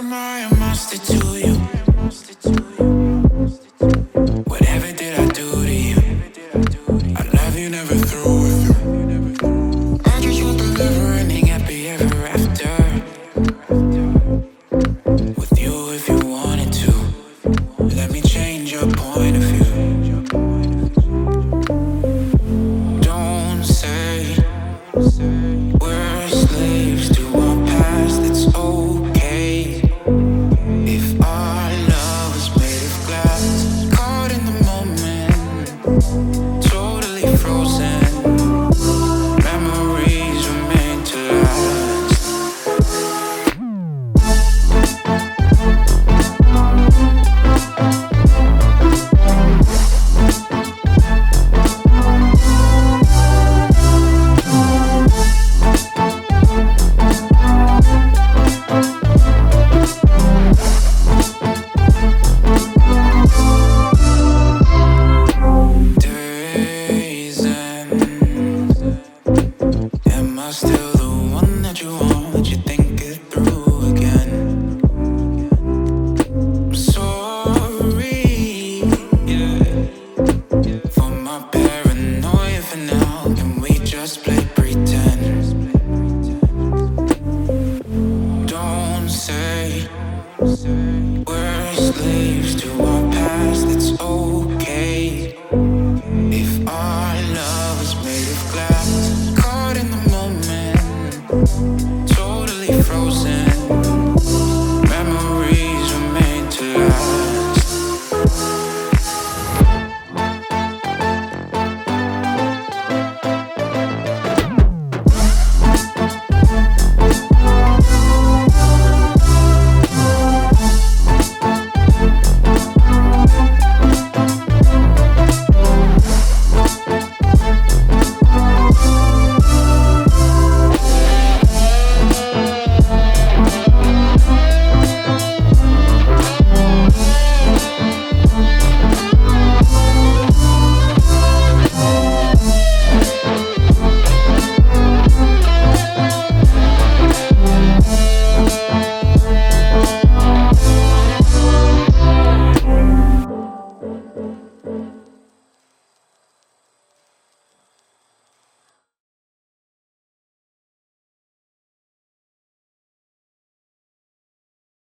am I a monster to you. Totally frozen For now, can we just play.